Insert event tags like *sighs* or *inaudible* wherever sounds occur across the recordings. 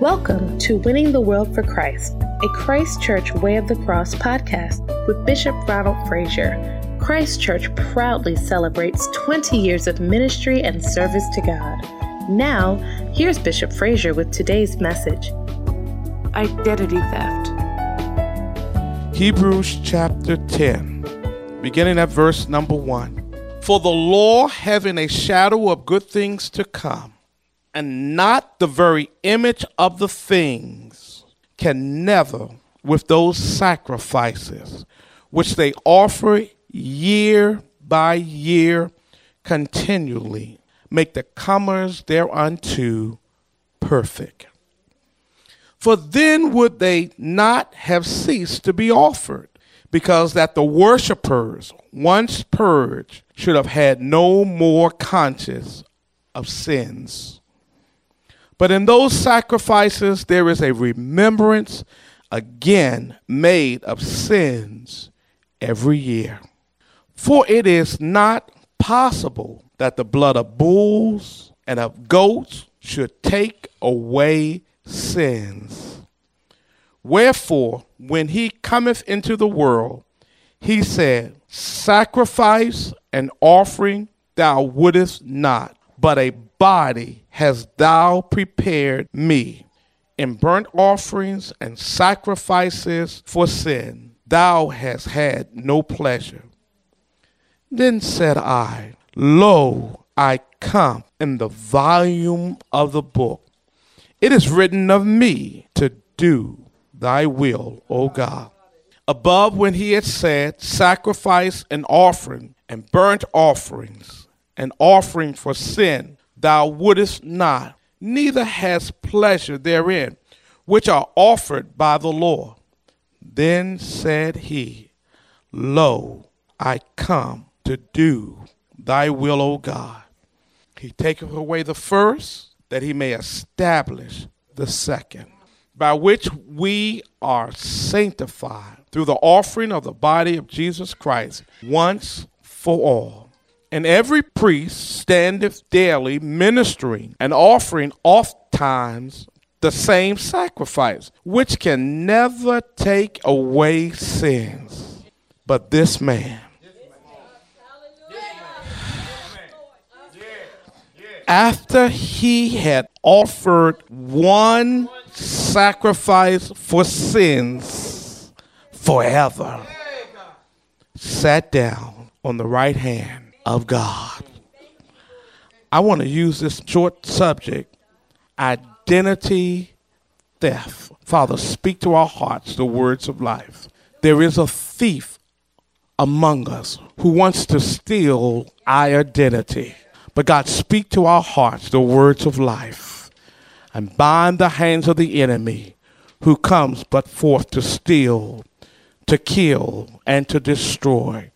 Welcome to Winning the World for Christ, a Christ Church Way of the Cross podcast with Bishop Ronald Frazier. Christ Church proudly celebrates 20 years of ministry and service to God. Now, here's Bishop Frazier with today's message Identity Theft. Hebrews chapter 10, beginning at verse number 1. For the law, having a shadow of good things to come, and not the very image of the things, can never, with those sacrifices which they offer year by year continually, make the comers thereunto perfect. For then would they not have ceased to be offered, because that the worshippers, once purged, should have had no more conscience of sins. But in those sacrifices, there is a remembrance again made of sins every year. For it is not possible that the blood of bulls and of goats should take away sins. Wherefore, when he cometh into the world, he said, Sacrifice and offering thou wouldest not, but a body hast thou prepared me. In burnt offerings and sacrifices for sin, thou hast had no pleasure. Then said I, Lo, I come in the volume of the book. It is written of me to do thy will, O God. Above, when he had said, Sacrifice and offering and burnt offerings and offering for sin thou wouldest not, neither hast pleasure therein, which are offered by the law. Then said he, Lo, I come to do thy will, O God. He taketh away the first, that he may establish the second, by which we are sanctified through the offering of the body of Jesus Christ once for all. And every priest standeth daily ministering and offering oft times the same sacrifice, which can never take away sins. But this man, after he had offered one sacrifice for sins forever, sat down on the right hand of God. I want to use this short subject identity theft. Father, speak to our hearts the words of life. There is a thief among us who wants to steal our identity. But God, speak to our hearts the words of life and bind the hands of the enemy who comes but forth to steal, to kill, and to destroy.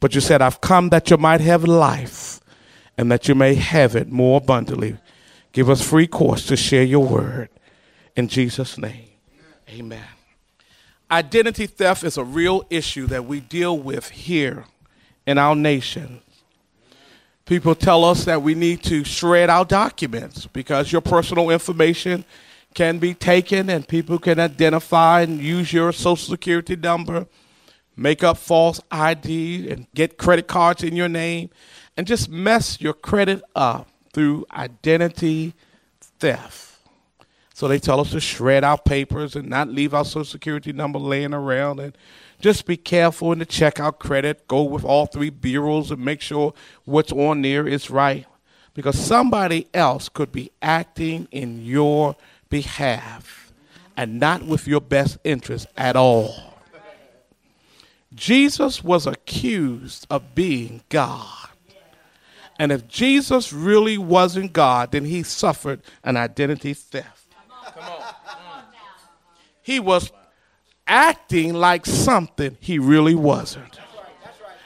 But you said, I've come that you might have life and that you may have it more abundantly. Give us free course to share your word. In Jesus' name, amen. Identity theft is a real issue that we deal with here in our nation. People tell us that we need to shred our documents because your personal information can be taken and people can identify and use your social security number make up false ID and get credit cards in your name and just mess your credit up through identity theft. So they tell us to shred our papers and not leave our social security number laying around and just be careful and to check our credit, go with all three bureaus and make sure what's on there is right. Because somebody else could be acting in your behalf and not with your best interest at all. Jesus was accused of being God. And if Jesus really wasn't God, then he suffered an identity theft. He was acting like something he really wasn't.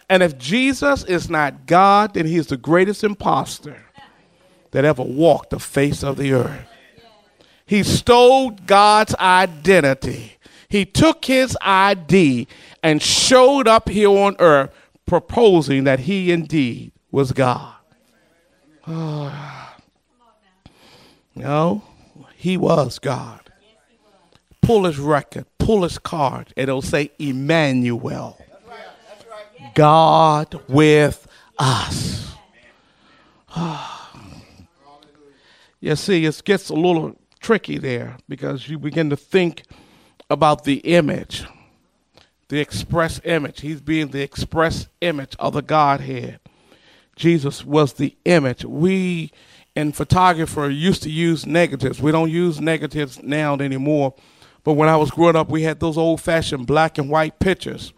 And if Jesus is not God, then he is the greatest impostor that ever walked the face of the earth. He stole God's identity. He took his ID and showed up here on earth proposing that he indeed was God. *sighs* Oh. No, he was God. Pull his record, pull his card, and it'll say Emmanuel. God with us. *sighs* you see, it gets a little tricky there because you begin to think about the image, the express image. He's being the express image of the Godhead. Jesus was the image. We in photographer used to use negatives. We don't use negatives now anymore. But when I was growing up, we had those old fashioned black and white pictures.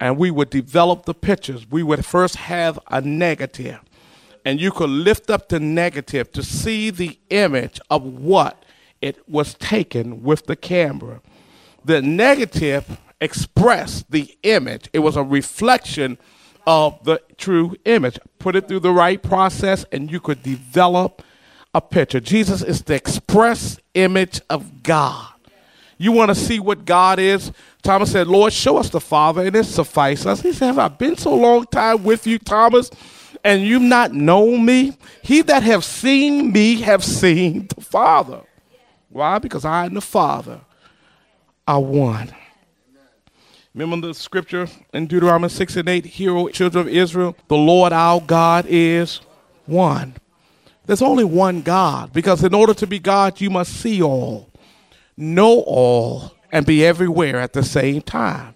And we would develop the pictures. We would first have a negative. And you could lift up the negative to see the image of what it was taken with the camera. The negative expressed the image, it was a reflection of the true image. Put it through the right process, and you could develop a picture. Jesus is the express image of God. You want to see what God is? Thomas said, Lord, show us the Father, and it suffices us. He said, Have I been so long time with you, Thomas, and you've not known me? He that have seen me have seen the Father. Why? Because I am the Father are one. Remember the scripture in Deuteronomy 6 and 8 Hear, O children of Israel, the Lord our God is one. There's only one God because in order to be God, you must see all, know all, and be everywhere at the same time.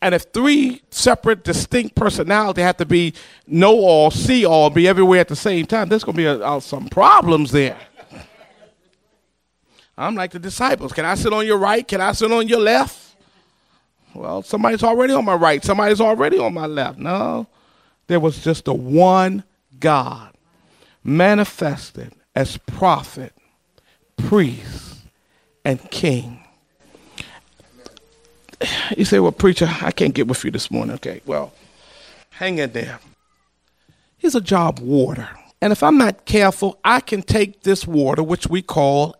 And if three separate, distinct personalities have to be know all, see all, be everywhere at the same time, there's going to be a, a, some problems there. I'm like the disciples. Can I sit on your right? Can I sit on your left? Well, somebody's already on my right, somebody's already on my left. No, there was just the one God manifested as prophet, priest, and king. You say, Well, preacher, I can't get with you this morning. Okay, well, hang in there. He's a job water. And if I'm not careful, I can take this water, which we call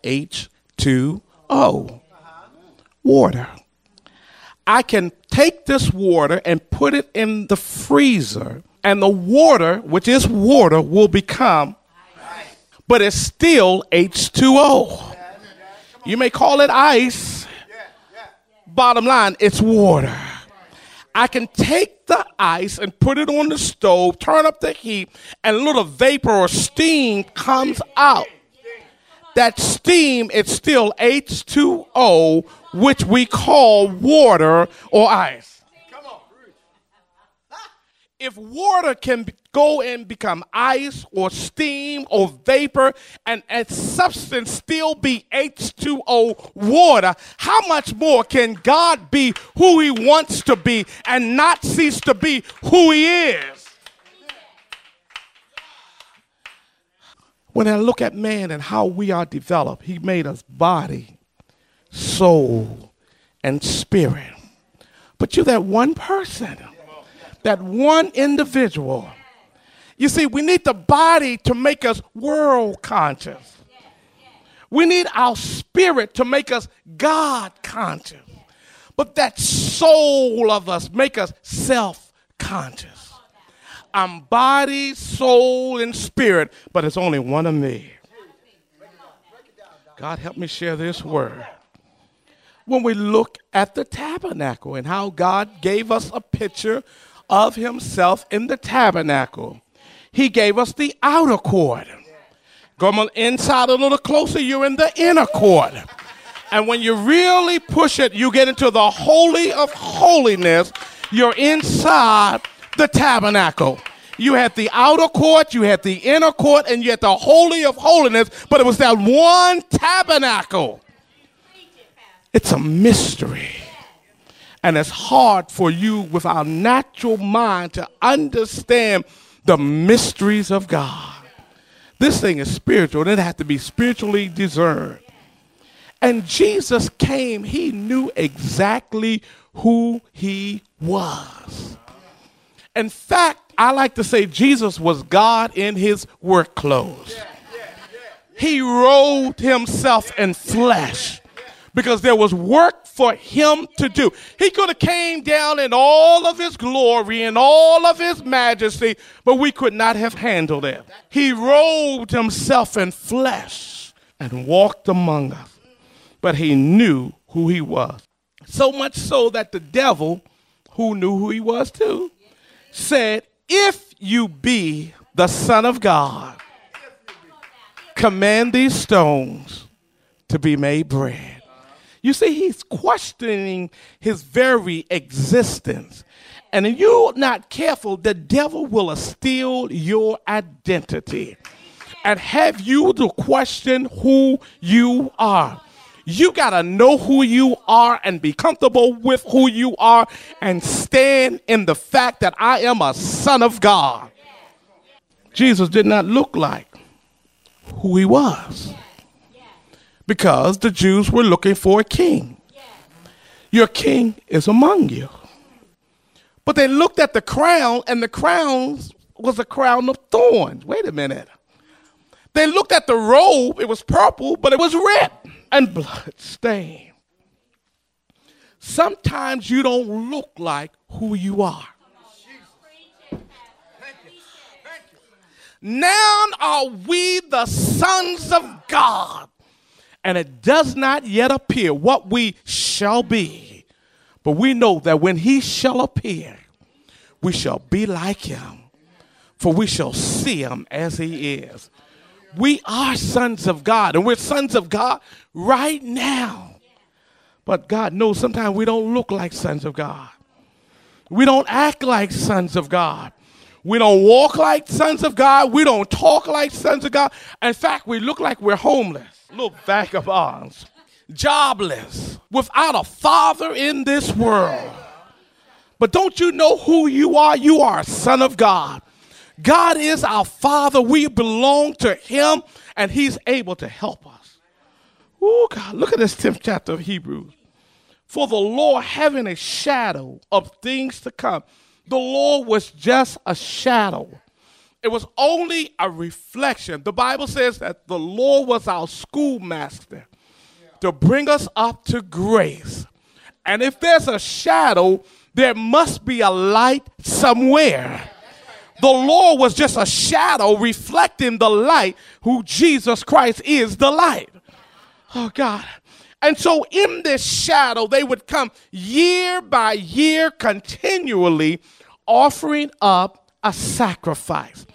H2O, water. I can take this water and put it in the freezer, and the water, which is water, will become, but it's still H2O. You may call it ice. Bottom line, it's water. I can take the ice and put it on the stove, turn up the heat, and a little vapor or steam comes out. That steam, it's still H2O which we call water or ice. If water can go and become ice or steam or vapor and a substance still be H2O water, how much more can God be who he wants to be and not cease to be who he is? When I look at man and how we are developed, he made us body, soul, and spirit. But you're that one person, that one individual. You see, we need the body to make us world conscious. We need our spirit to make us God conscious. But that soul of us make us self conscious. I'm body, soul, and spirit, but it's only one of me. God help me share this word when we look at the tabernacle and how God gave us a picture of himself in the tabernacle. He gave us the outer court. Go inside a little closer, you're in the inner court. And when you really push it, you get into the holy of holiness. You're inside the tabernacle. You had the outer court, you had the inner court, and you had the holy of holiness, but it was that one tabernacle. It's a mystery. And it's hard for you with our natural mind to understand the mysteries of God. This thing is spiritual, and it has to be spiritually discerned. And Jesus came, he knew exactly who he was. In fact, I like to say Jesus was God in his work clothes. He robed himself in flesh because there was work for him to do. He could have came down in all of his glory and all of his majesty, but we could not have handled it. He robed himself in flesh and walked among us. But he knew who he was. So much so that the devil, who knew who he was too, said, If you be the Son of God, command these stones to be made bread. You see, he's questioning his very existence. And if you're not careful, the devil will steal your identity and have you to question who you are. You got to know who you are and be comfortable with who you are and stand in the fact that I am a son of God. Jesus did not look like who he was because the Jews were looking for a king. Your king is among you. But they looked at the crown, and the crown was a crown of thorns. Wait a minute. They looked at the robe, it was purple, but it was red and blood stained. Sometimes you don't look like who you are. Now are we the sons of God, and it does not yet appear what we shall be. But we know that when he shall appear, we shall be like him, for we shall see him as he is. We are sons of God, and we're sons of God right now. But God knows sometimes we don't look like sons of God. We don't act like sons of God. We don't walk like sons of God. We don't talk like sons of God. In fact, we look like we're homeless, little vagabonds, jobless, without a father in this world. But don't you know who you are? You are a son of God. God is our Father. We belong to Him, and He's able to help us. Oh, God, look at this 10th chapter of Hebrews. For the Lord having a shadow of things to come the Lord was just a shadow. It was only a reflection. The Bible says that the Lord was our schoolmaster to bring us up to grace. And if there's a shadow, there must be a light somewhere. The Lord was just a shadow reflecting the light, who Jesus Christ is the light. Oh, God. And so, in this shadow, they would come year by year continually offering up a sacrifice.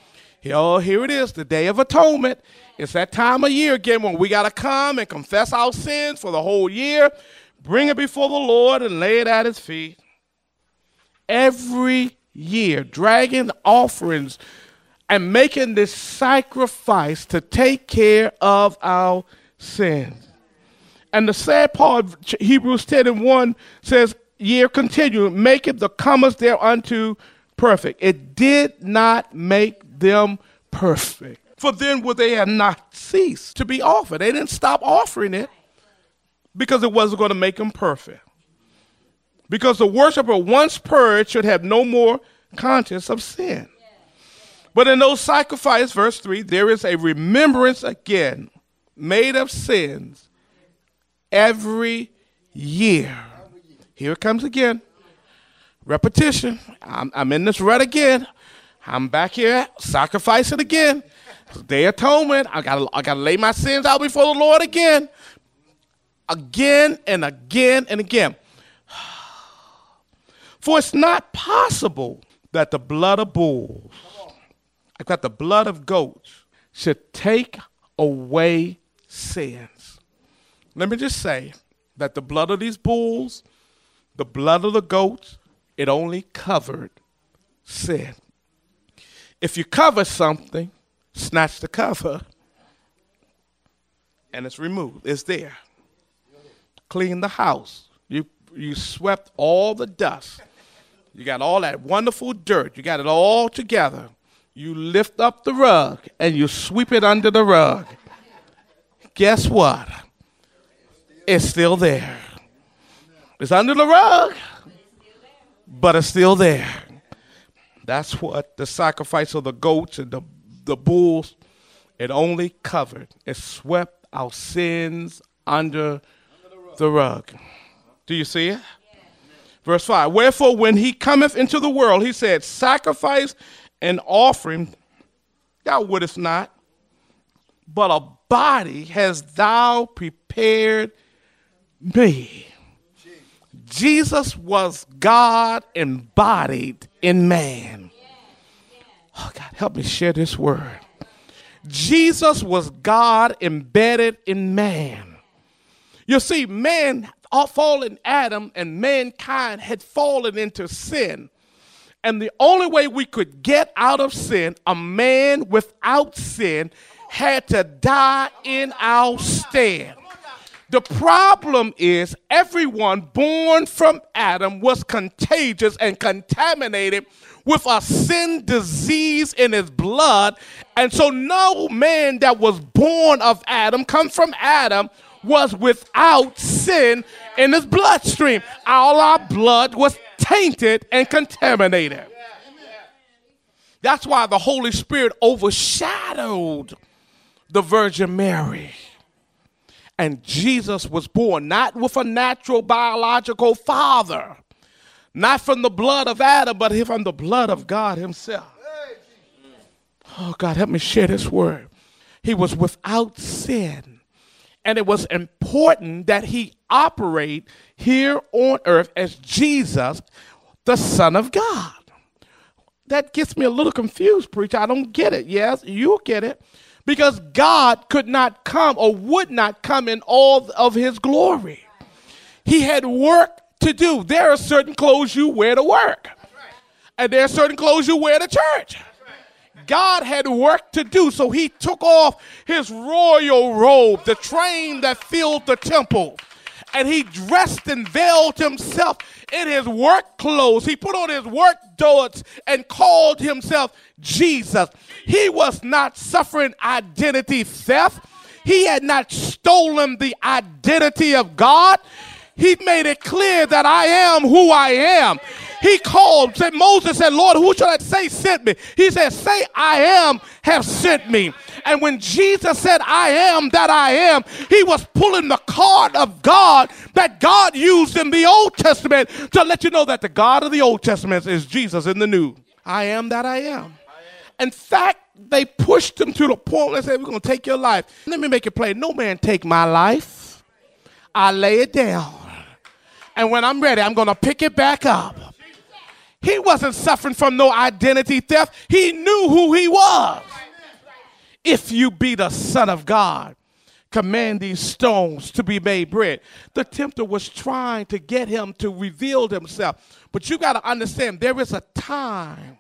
Oh, here it is, the Day of Atonement. It's that time of year again when we got to come and confess our sins for the whole year, bring it before the Lord, and lay it at His feet. Every year, dragging offerings and making this sacrifice to take care of our sins. And the sad part Hebrews 10 and 1 says, year continued, making the comers thereunto perfect. It did not make them perfect. For then would they have not ceased to be offered. They didn't stop offering it because it wasn't going to make them perfect. Because the worshiper, once purged, should have no more conscience of sin. But in those sacrifices, verse 3, there is a remembrance again made of sins every year. Here it comes again. Repetition. I'm, I'm in this rut again. I'm back here sacrificing again. Day atonement. I gotta I gotta lay my sins out before the Lord again. Again and again and again. For it's not possible that the blood of bulls, got the blood of goats, should take away sins. Let me just say that the blood of these bulls the blood of the goats, it only covered sin. If you cover something, snatch the cover, and it's removed. It's there. Clean the house. You you swept all the dust. You got all that wonderful dirt. You got it all together. You lift up the rug and you sweep it under the rug. Guess what? It's still there. It's under the rug, but it's still there. That's what the sacrifice of the goats and the, the bulls, it only covered. It swept our sins under the rug. Do you see it? Verse 5 Wherefore, when he cometh into the world, he said, Sacrifice and offering thou wouldest not, but a body has thou prepared me. Jesus was God embodied in man. Oh, God, help me share this word. Jesus was God embedded in man. You see, man, fallen Adam and mankind had fallen into sin. And the only way we could get out of sin, a man without sin had to die in our stead. The problem is everyone born from Adam was contagious and contaminated with a sin disease in his blood. And so no man that was born of Adam, come from Adam, was without sin in his bloodstream. All our blood was tainted and contaminated. That's why the Holy Spirit overshadowed the Virgin Mary. And Jesus was born not with a natural biological father, not from the blood of Adam, but from the blood of God Himself. Oh, God, help me share this word. He was without sin. And it was important that he operate here on earth as Jesus, the Son of God. That gets me a little confused, preacher. I don't get it. Yes, you get it because God could not come or would not come in all of his glory. He had work to do. There are certain clothes you wear to work, and there are certain clothes you wear to church. God had work to do, so he took off his royal robe, the train that filled the temple, and he dressed and veiled himself in his work clothes. He put on his work doors and called himself Jesus. He was not suffering identity theft. He had not stolen the identity of God. He made it clear that I am who I am. He called, said Moses said, Lord, who shall I say sent me? He said, Say I am have sent me. And when Jesus said, I am that I am, he was pulling the card of God that God used in the Old Testament to let you know that the God of the Old Testament is Jesus in the New. I am that I am. In fact, they pushed him to the point where they said, We're going to take your life. Let me make it plain. No man take my life. I lay it down. And when I'm ready, I'm going to pick it back up. He wasn't suffering from no identity theft. He knew who he was. If you be the Son of God, command these stones to be made bread. The tempter was trying to get him to reveal himself. But you got to understand there is a time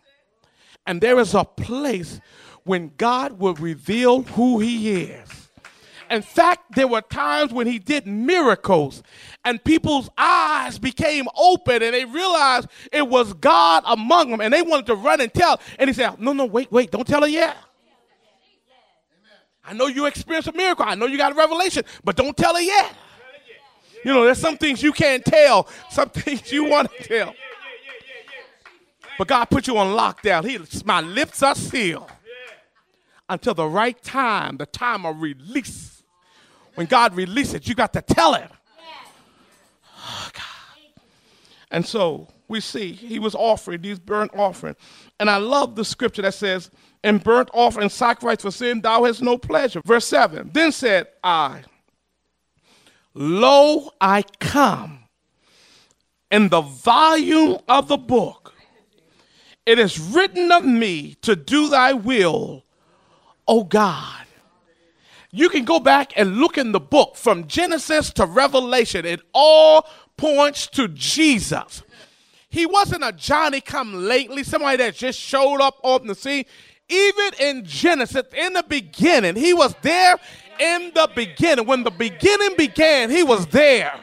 and there is a place when God will reveal who he is. In fact, there were times when he did miracles and people's eyes became open and they realized it was God among them and they wanted to run and tell. And he said, No, no, wait, wait, don't tell her yet. I know you experienced a miracle. I know you got a revelation, but don't tell her yet. You know, there's some things you can't tell, some things you want to tell. But God put you on lockdown. He, my lips are sealed until the right time, the time of release. When God releases, it, you got to tell him. Oh, God. And so we see he was offering these burnt offering. And I love the scripture that says, In burnt offering sacrifice for sin, thou hast no pleasure. Verse 7 Then said I, Lo, I come. In the volume of the book, it is written of me to do thy will, O God. You can go back and look in the book from Genesis to Revelation. It all points to Jesus. He wasn't a Johnny come lately, somebody that just showed up on the scene. Even in Genesis, in the beginning, he was there in the beginning. When the beginning began, he was there.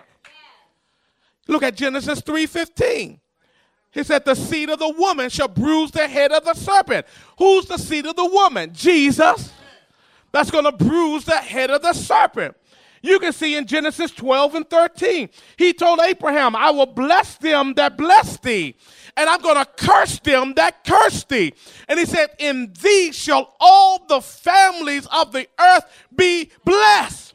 Look at Genesis 3:15. He said, The seed of the woman shall bruise the head of the serpent. Who's the seed of the woman? Jesus that's going to bruise the head of the serpent. You can see in Genesis 12 and 13. He told Abraham, I will bless them that bless thee, and I'm going to curse them that curse thee. And he said, In thee shall all the families of the earth be blessed.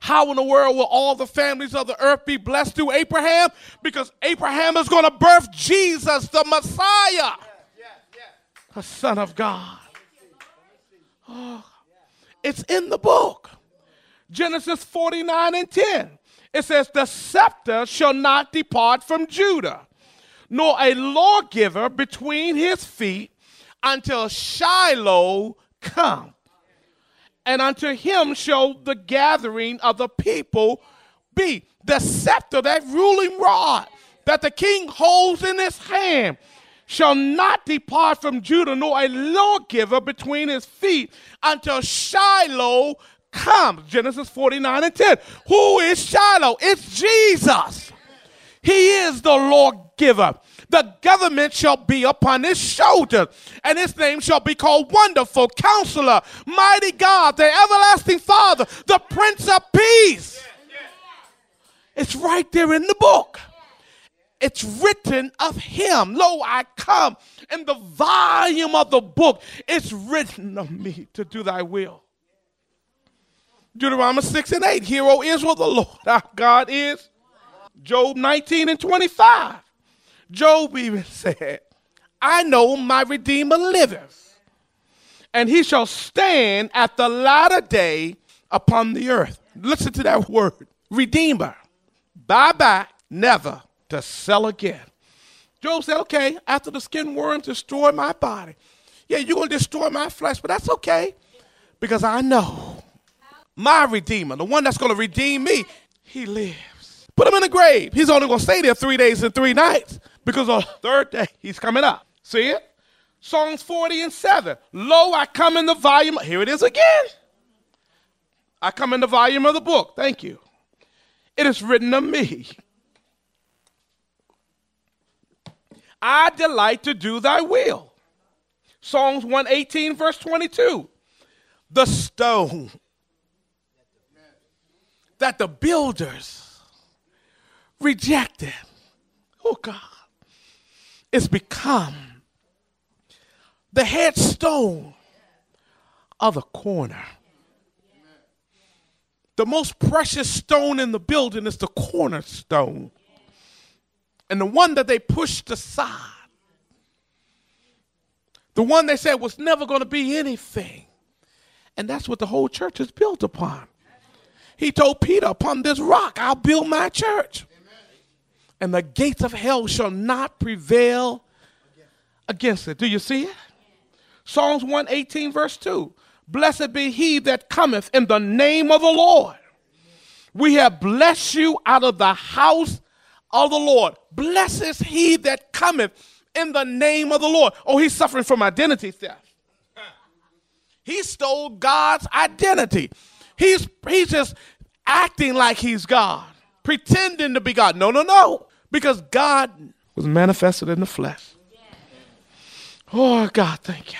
How in the world will all the families of the earth be blessed through Abraham? Because Abraham is going to birth Jesus, the Messiah, the Son of God. Oh, It's in the book. Genesis 49 and 10. It says, The scepter shall not depart from Judah, nor a lawgiver between his feet until Shiloh come. And unto him shall the gathering of the people be. The scepter, that ruling rod that the king holds in his hand, shall not depart from Judah, nor a lawgiver between his feet until Shiloh comes. Genesis 49 and 10. Who is Shiloh? It's Jesus. He is the lawgiver. The government shall be upon his shoulders, and his name shall be called Wonderful Counselor, Mighty God, the Everlasting Father, the Prince of Peace. It's right there in the book. It's written of him. Lo, I come in the volume of the book. It's written of me to do thy will. Deuteronomy 6 and 8. Hear, O Israel, the Lord *laughs* our God is. Job 19 and 25. Job even *laughs* said, I know my Redeemer liveth, and he shall stand at the latter day upon the earth. Listen to that word Redeemer. Bye bye, never to sell again. Job said, Okay, after the skin worms destroy my body, yeah, you're going to destroy my flesh, but that's okay because I know my Redeemer, the one that's going to redeem me, he lives. Put him in the grave. He's only going to stay there three days and three nights because on the third day he's coming up. See it? Psalms 40 and 7. Lo, I come in the volume. Here it is again. I come in the volume of the book. Thank you. It is written of me. I delight to do thy will. Psalms 118, verse 22. The stone that the builders rejected. Oh God. It's become the headstone of the corner. The most precious stone in the building is the cornerstone. And the one that they pushed aside, the one they said was never going to be anything. And that's what the whole church is built upon. He told Peter, Upon this rock I'll build my church. And the gates of hell shall not prevail against it. Do you see it? Psalms 118, verse 2. Blessed be he that cometh in the name of the Lord. We have blessed you out of the house of the Lord. Blessed is he that cometh in the name of the Lord. Oh, he's suffering from identity theft. He stole God's identity. He's, he's just acting like he's God, pretending to be God. No, no, no. Because God was manifested in the flesh. Oh, God, thank you.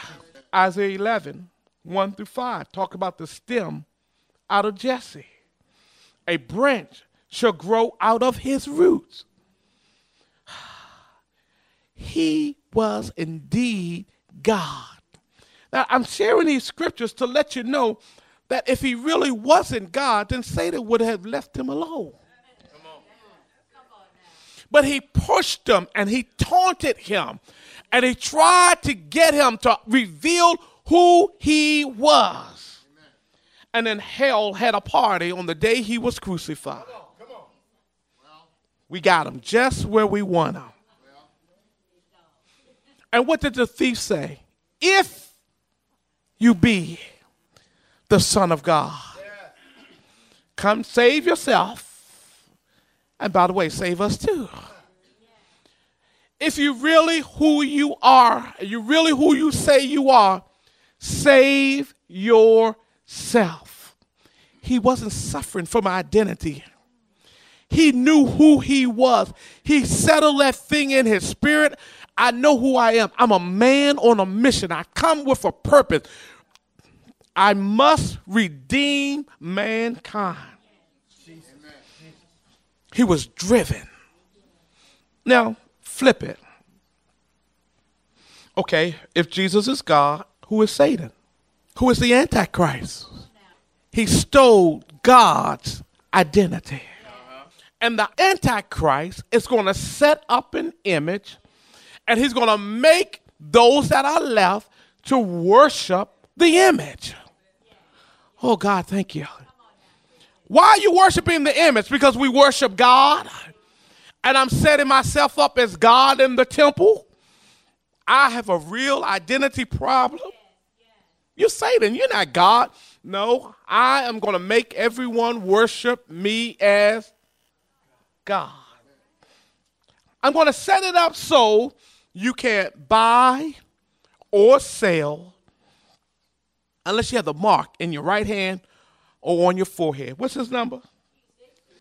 Isaiah 11, 1 through 5, talk about the stem out of Jesse. A branch shall grow out of his roots. *sighs* He was indeed God. Now, I'm sharing these scriptures to let you know that if he really wasn't God, then Satan would have left him alone. But he pushed him and he taunted him and he tried to get him to reveal who he was. And then hell had a party on the day he was crucified. We got him just where we want him. And what did the thief say? If you be the Son of God. Come save yourself. And by the way, save us too. If you really who you are, you really who you say you are, save yourself. He wasn't suffering from identity. He knew who he was. He settled that thing in his spirit. I know who I am. I'm a man on a mission. I come with a purpose. I must redeem mankind. He was driven. Now, flip it. Okay, if Jesus is God, who is Satan? Who is the Antichrist? He stole God's identity. And the Antichrist is going to set up an image and he's going to make those that are left to worship the image. Oh, God, thank you. Why are you worshiping the image? Because we worship God. And I'm setting myself up as God in the temple. I have a real identity problem. You're Satan, you're not God. No, I am going to make everyone worship me as God. I'm going to set it up so you can't buy or sell unless you have the mark in your right hand or on your forehead. What's his number?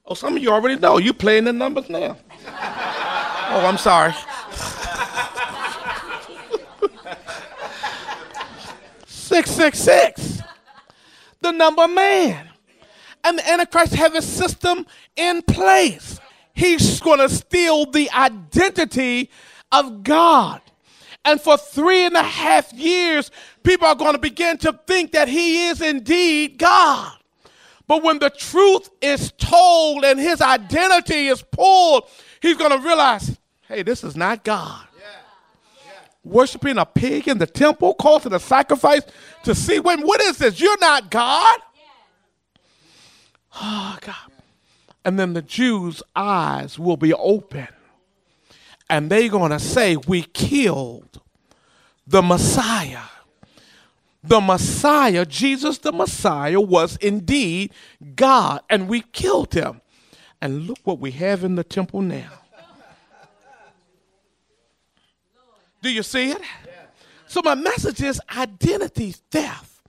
Oh, some of you already know. You playing the numbers now. *laughs* oh, I'm sorry. six six six. The number man. And the Antichrist have a system in place. He's going to steal the identity of God. And for three and a half years, people are going to begin to think that he is indeed God. But when the truth is told and his identity is pulled, he's going to realize, hey, this is not God. Worshiping a pig in the temple, causing a sacrifice to see when what is this? You're not God. Oh God. And then the Jews' eyes will be open. And they're going to say, We killed the Messiah. The Messiah, Jesus the Messiah, was indeed God, and we killed him. And look what we have in the temple now. Do you see it? So, my message is identity theft.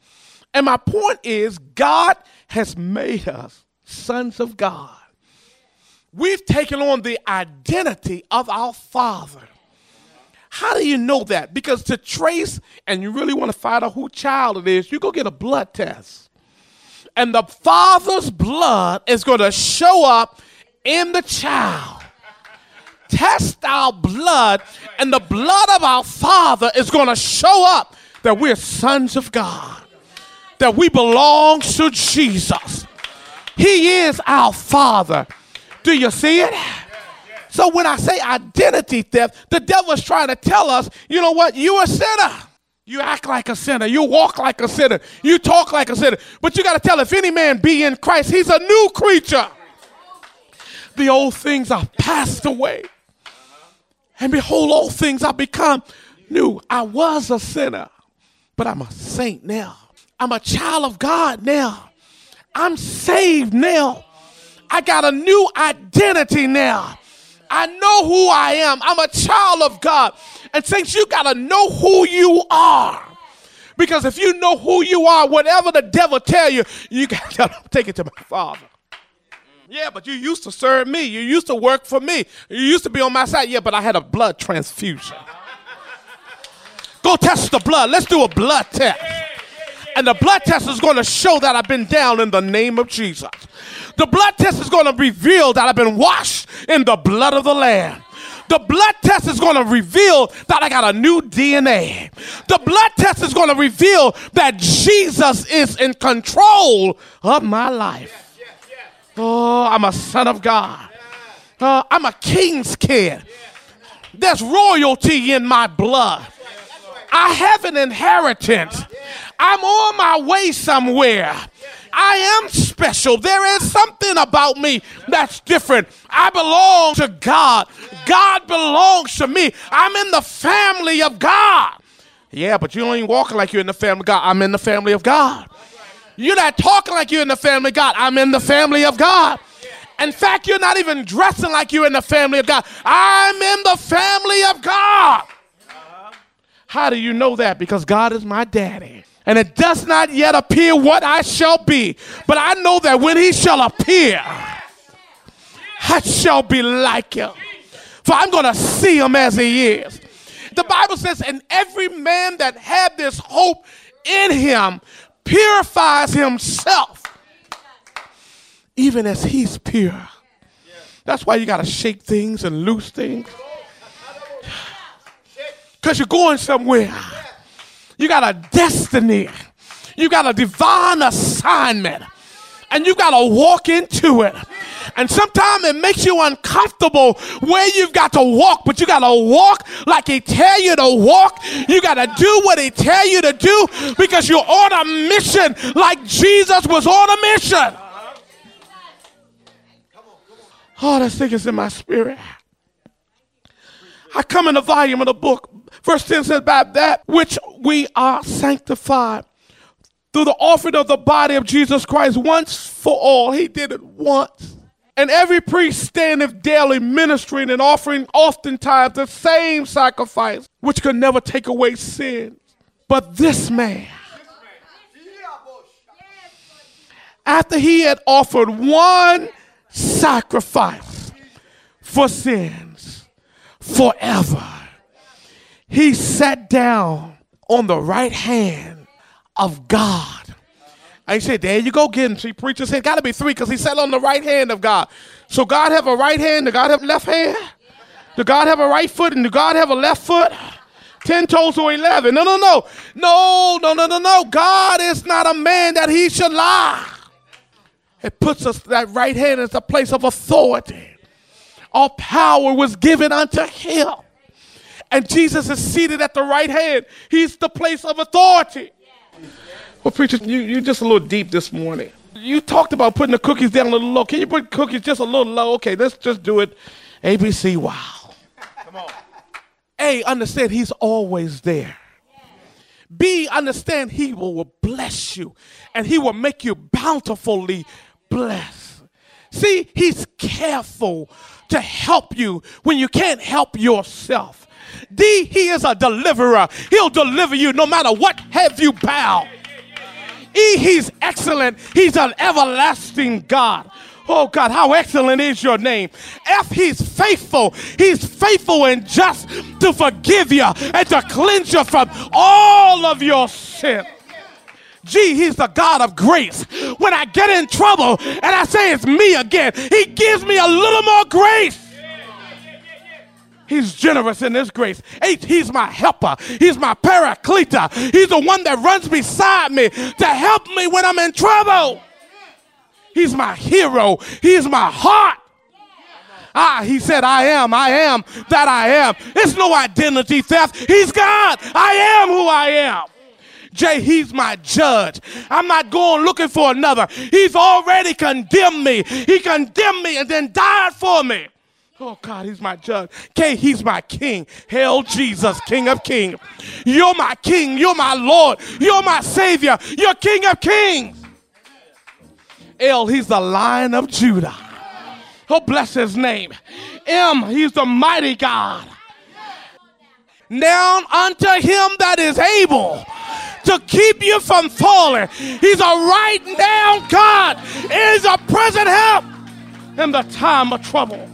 And my point is, God has made us sons of God. We've taken on the identity of our Father. How do you know that? Because to trace, and you really want to find out who child it is, you go get a blood test. And the father's blood is going to show up in the child. Test our blood, and the blood of our father is going to show up that we're sons of God, that we belong to Jesus. He is our father. Do you see it? So when I say identity theft, the devil's trying to tell us, you know what? You a sinner. You act like a sinner. You walk like a sinner. You talk like a sinner. But you got to tell if any man be in Christ, he's a new creature. The old things are passed away. And behold, all things are become new. I was a sinner, but I'm a saint now. I'm a child of God now. I'm saved now. I got a new identity now. I know who I am. I'm a child of God. And saints, you got to know who you are. Because if you know who you are, whatever the devil tell you, you got to *laughs* take it to my father. Yeah, but you used to serve me. You used to work for me. You used to be on my side. Yeah, but I had a blood transfusion. Go test the blood. Let's do a blood test. And the blood test is going to show that I've been down in the name of Jesus. The blood test is going to reveal that I've been washed in the blood of the Lamb. The blood test is going to reveal that I got a new DNA. The blood test is going to reveal that Jesus is in control of my life. Oh, I'm a son of God. Uh, I'm a king's kid. There's royalty in my blood. I have an inheritance. I'm on my way somewhere. I am special. There is something about me that's different. I belong to God. God belongs to me. I'm in the family of God. Yeah, but you ain't walking like you're in the family of God. I'm in the family of God. You're not talking like you're in the family of God. I'm in the family of God. In fact, you're not even dressing like you're in the family of God. I'm in the family of God. How do you know that? Because God is my daddy and it does not yet appear what I shall be. But I know that when he shall appear, I shall be like him. For I'm going to see him as he is. The Bible says, and every man that had this hope in him purifies himself, even as he's pure. That's why you got to shake things and loose things. Because you're going somewhere. You got a destiny. You got a divine assignment. and you got to walk into it. And sometimes it makes you uncomfortable where you've got to walk, but you got to walk like he tell you to walk. You got to do what he tell you to do because you're on a mission like Jesus was on a mission. Oh, that thing is in my spirit. I come in the volume of the book. Verse 10 says, By that which we are sanctified through the offering of the body of Jesus Christ once for all. He did it once. And every priest standeth daily ministering and offering oftentimes the same sacrifice, which could never take away sins. But this man, after he had offered one sacrifice for sins forever, he sat down on the right hand of God. I said, there you go, get him. See, preacher said, got to be three because he sat on the right hand of God. So God have a right hand, Do God have a left hand? Do God have a right foot and do God have a left foot? 10 toes or 11. No, no, no. No, no, no, no, no. God is not a man that he should lie. It puts us that right hand as a place of authority. All power was given unto him. And Jesus is seated at the right hand. He's the place of authority. Well, preacher, you, you're just a little deep this morning. You talked about putting the cookies down a little low. Can you put cookies just a little low? Okay, let's just do it. ABC, wow. Come on. A, understand he's always there. B, understand he will bless you and he will make you bountifully blessed. See, he's careful to help you when you can't help yourself. D, he is a deliverer. He'll deliver you no matter what have you bound. E, he's excellent. He's an everlasting God. Oh God, how excellent is your name. F, he's faithful. He's faithful and just to forgive you and to cleanse you from all of your sin. G, he's the God of grace. When I get in trouble and I say it's me again, he gives me a little more grace. He's generous in his grace. He's my helper. He's my paracleta. He's the one that runs beside me to help me when I'm in trouble. He's my hero. He's my heart. Ah, he said, I am, I am that I am. It's no identity theft. He's God. I am who I am. Jay, he's my judge. I'm not going looking for another. He's already condemned me. He condemned me and then died for me. Oh God, he's my judge. K, he's my king. Hail Jesus, King of Kings. You're my king. You're my Lord. You're my Savior. You're King of Kings. L, he's the Lion of Judah. Oh, bless his name. M, he's the mighty God. Now unto him that is able to keep you from falling. He's a right now God. Is a present help in the time of trouble.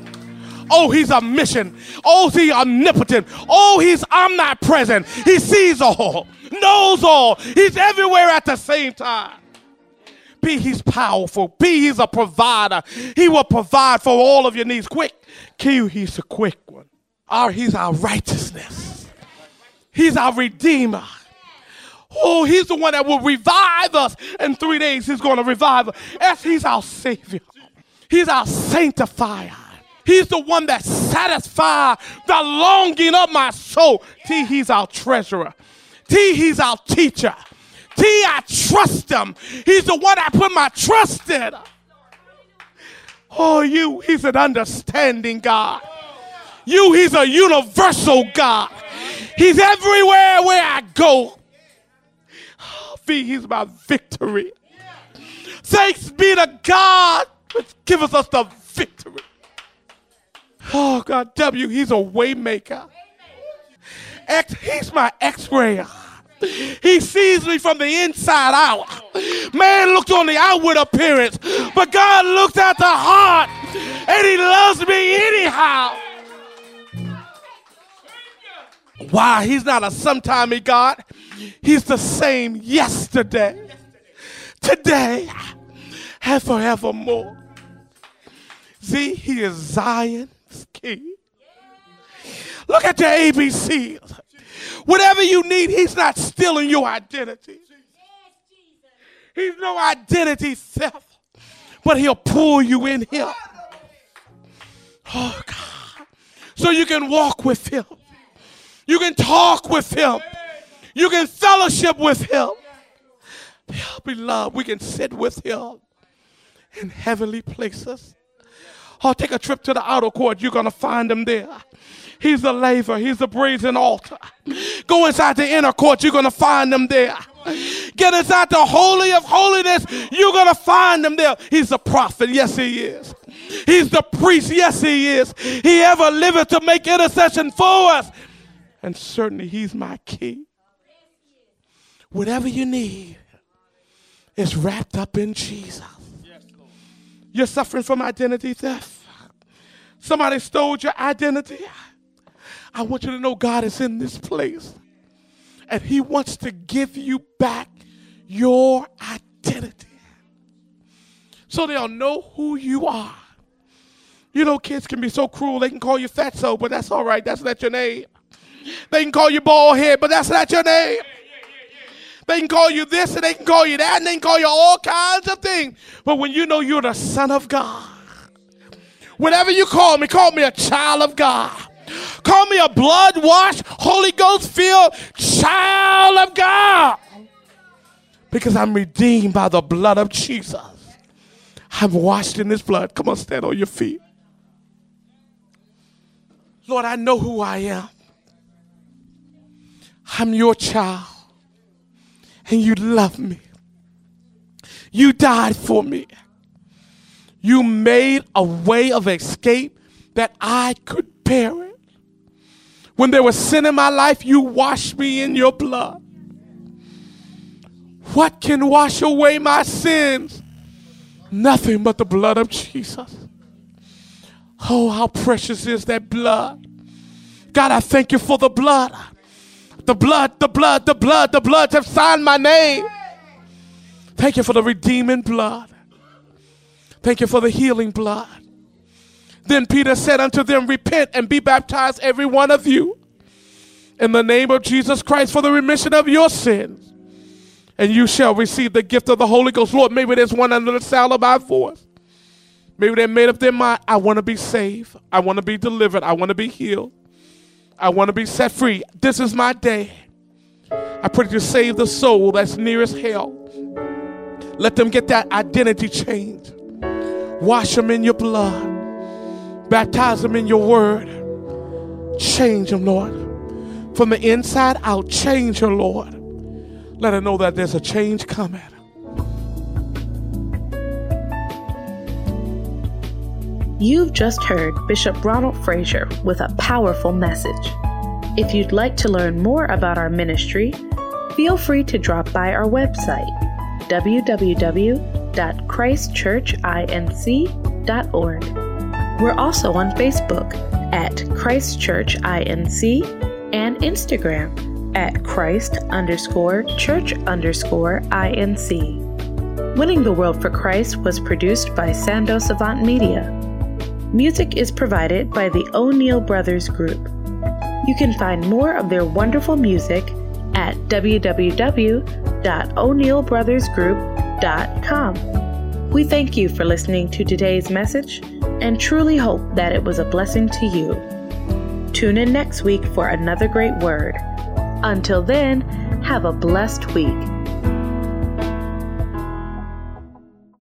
Oh, he's a mission. Oh, he's omnipotent. Oh, he's omnipresent. He sees all, knows all. He's everywhere at the same time. B, he's powerful. B, he's a provider. He will provide for all of your needs. Quick. Q, he's a quick one. R, he's our righteousness. He's our redeemer. Oh, he's the one that will revive us. In three days, he's going to revive us. S, he's our savior. He's our sanctifier. He's the one that satisfies the longing of my soul. T, he's our treasurer. T, he's our teacher. T, I trust him. He's the one I put my trust in. Oh, you, he's an understanding God. You, he's a universal God. He's everywhere where I go. Oh, v, he's my victory. Thanks be to God which gives us the victory. Oh, God, W, he's a waymaker. X, he's my x-ray. He sees me from the inside out. Man looked on the outward appearance, but God looked at the heart, and he loves me anyhow. Why? He's not a sometimey God. He's the same yesterday, today, and forevermore. See, he is Zion king. Look at your ABCs. Whatever you need, he's not stealing your identity. He's no identity theft. but he'll pull you in Him. Oh, God. So you can walk with Him, you can talk with Him, you can fellowship with Him. Beloved, we can sit with Him in heavenly places. Or take a trip to the outer court, you're going to find Him there. He's the laver. He's the brazen altar. Go inside the inner court. You're going to find them there. Get inside the holy of holiness. You're going to find them there. He's the prophet. Yes, he is. He's the priest. Yes, he is. He ever liveth to make intercession for us. And certainly he's my key. Whatever you need is wrapped up in Jesus. You're suffering from identity theft. Somebody stole your identity. I want you to know God is in this place and He wants to give you back your identity so they'll know who you are. You know, kids can be so cruel, they can call you fatso, but that's all right, that's not your name. They can call you bald head, but that's not your name. They can call you this and they can call you that and they can call you all kinds of things. But when you know you're the Son of God, whatever you call me, call me a child of God. Call me a blood washed, Holy Ghost filled child of God. Because I'm redeemed by the blood of Jesus. I'm washed in His blood. Come on, stand on your feet. Lord, I know who I am. I'm your child. And you love me. You died for me. You made a way of escape that I could bear it. When there was sin in my life, you washed me in your blood. What can wash away my sins? Nothing but the blood of Jesus. Oh, how precious is that blood. God, I thank you for the blood. The blood, the blood, the blood, the blood have signed my name. Thank you for the redeeming blood. Thank you for the healing blood. Then Peter said unto them, Repent and be baptized, every one of you, in the name of Jesus Christ for the remission of your sins. And you shall receive the gift of the Holy Ghost. Lord, maybe there's one under the sound of our voice. Maybe they made up their mind, I want to be saved. I want to be delivered. I want to be healed. I want to be set free. This is my day. I pray to save the soul that's nearest hell. Let them get that identity change. Wash them in your blood. Baptize them in your word. Change them, Lord. From the inside out, change her, Lord. Let her know that there's a change coming. You've just heard Bishop Ronald Frazier with a powerful message. If you'd like to learn more about our ministry, feel free to drop by our website, www.christchurchinc.org. We're also on Facebook at Christ Church INC and Instagram at Christ underscore church underscore INC. Winning the World for Christ was produced by Sando Savant Media. Music is provided by the O'Neill Brothers Group. You can find more of their wonderful music at www.o'neillbrothersgroup.com. We thank you for listening to today's message and truly hope that it was a blessing to you. Tune in next week for another great word. Until then, have a blessed week